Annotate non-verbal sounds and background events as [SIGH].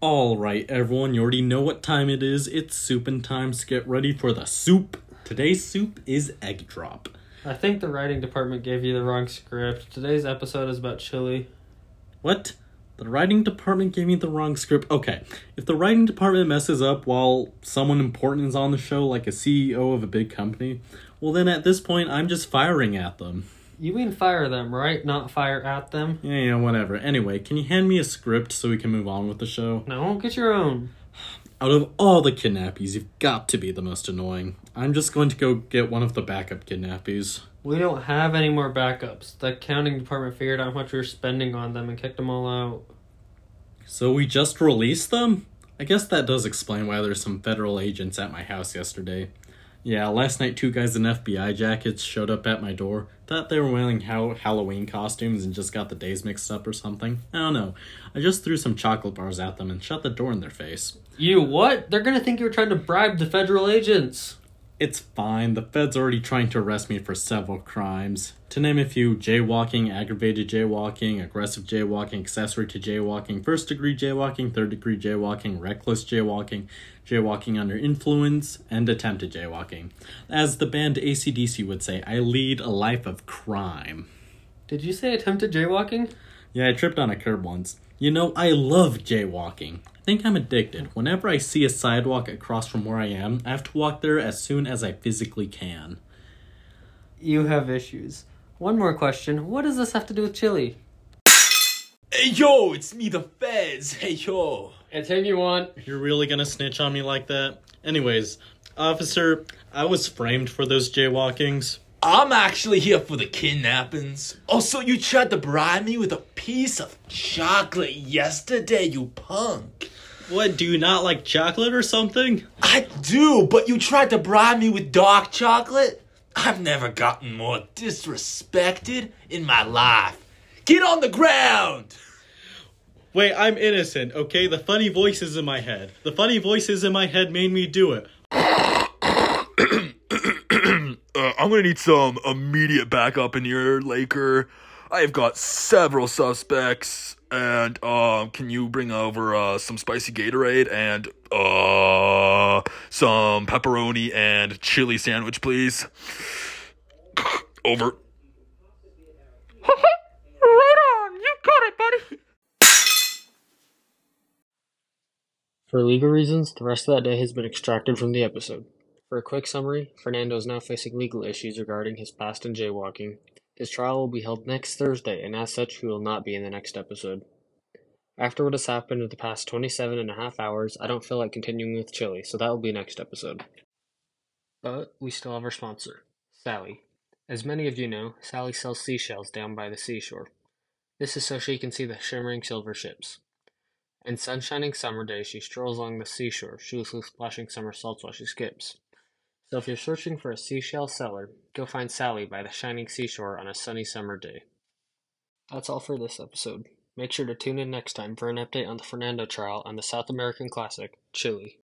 Alright, everyone, you already know what time it is. It's souping time, so get ready for the soup. Today's soup is egg drop. I think the writing department gave you the wrong script. Today's episode is about chili. What? The writing department gave me the wrong script. Okay, if the writing department messes up while someone important is on the show, like a CEO of a big company, well, then at this point, I'm just firing at them. You mean fire them, right? Not fire at them? Yeah, yeah, whatever. Anyway, can you hand me a script so we can move on with the show? No, get your own. Out of all the kidnappies, you've got to be the most annoying. I'm just going to go get one of the backup kidnappies. We don't have any more backups. The accounting department figured out how much we were spending on them and kicked them all out. So we just released them? I guess that does explain why there's some federal agents at my house yesterday. Yeah, last night two guys in FBI jackets showed up at my door. Thought they were wearing how Halloween costumes and just got the days mixed up or something. I don't know. I just threw some chocolate bars at them and shut the door in their face. You what? They're gonna think you were trying to bribe the federal agents. It's fine. The Fed's already trying to arrest me for several crimes. To name a few jaywalking, aggravated jaywalking, aggressive jaywalking, accessory to jaywalking, first degree jaywalking, third degree jaywalking, reckless jaywalking, jaywalking under influence, and attempted jaywalking. As the band ACDC would say, I lead a life of crime. Did you say attempted jaywalking? Yeah, I tripped on a curb once. You know, I love jaywalking. I think I'm addicted. Whenever I see a sidewalk across from where I am, I have to walk there as soon as I physically can. You have issues. One more question. What does this have to do with chili? Hey yo, it's me, the Feds. Hey yo. It's him you want. You're really gonna snitch on me like that? Anyways, officer, I was framed for those jaywalkings. I'm actually here for the kidnappings. Also, you tried to bribe me with a piece of chocolate yesterday, you punk. What, do you not like chocolate or something? I do, but you tried to bribe me with dark chocolate? I've never gotten more disrespected in my life. Get on the ground! Wait, I'm innocent, okay? The funny voices in my head. The funny voices in my head made me do it. Uh, I'm gonna need some immediate backup in here, Laker. I've got several suspects, and um, can you bring over uh, some spicy Gatorade and uh, some pepperoni and chili sandwich, please? [SIGHS] over. [LAUGHS] right on, you got it, buddy. For legal reasons, the rest of that day has been extracted from the episode. For a quick summary, Fernando is now facing legal issues regarding his past in jaywalking. His trial will be held next Thursday, and as such, he will not be in the next episode. After what has happened in the past 27 and a half hours, I don't feel like continuing with Chili, so that will be next episode. But we still have our sponsor, Sally. As many of you know, Sally sells seashells down by the seashore. This is so she can see the shimmering silver ships. In sunshining summer days, she strolls along the seashore, shoelessly splashing somersaults while she skips. So if you're searching for a seashell seller, go find Sally by the shining seashore on a sunny summer day. That's all for this episode. Make sure to tune in next time for an update on the Fernando trial and the South American classic, Chile.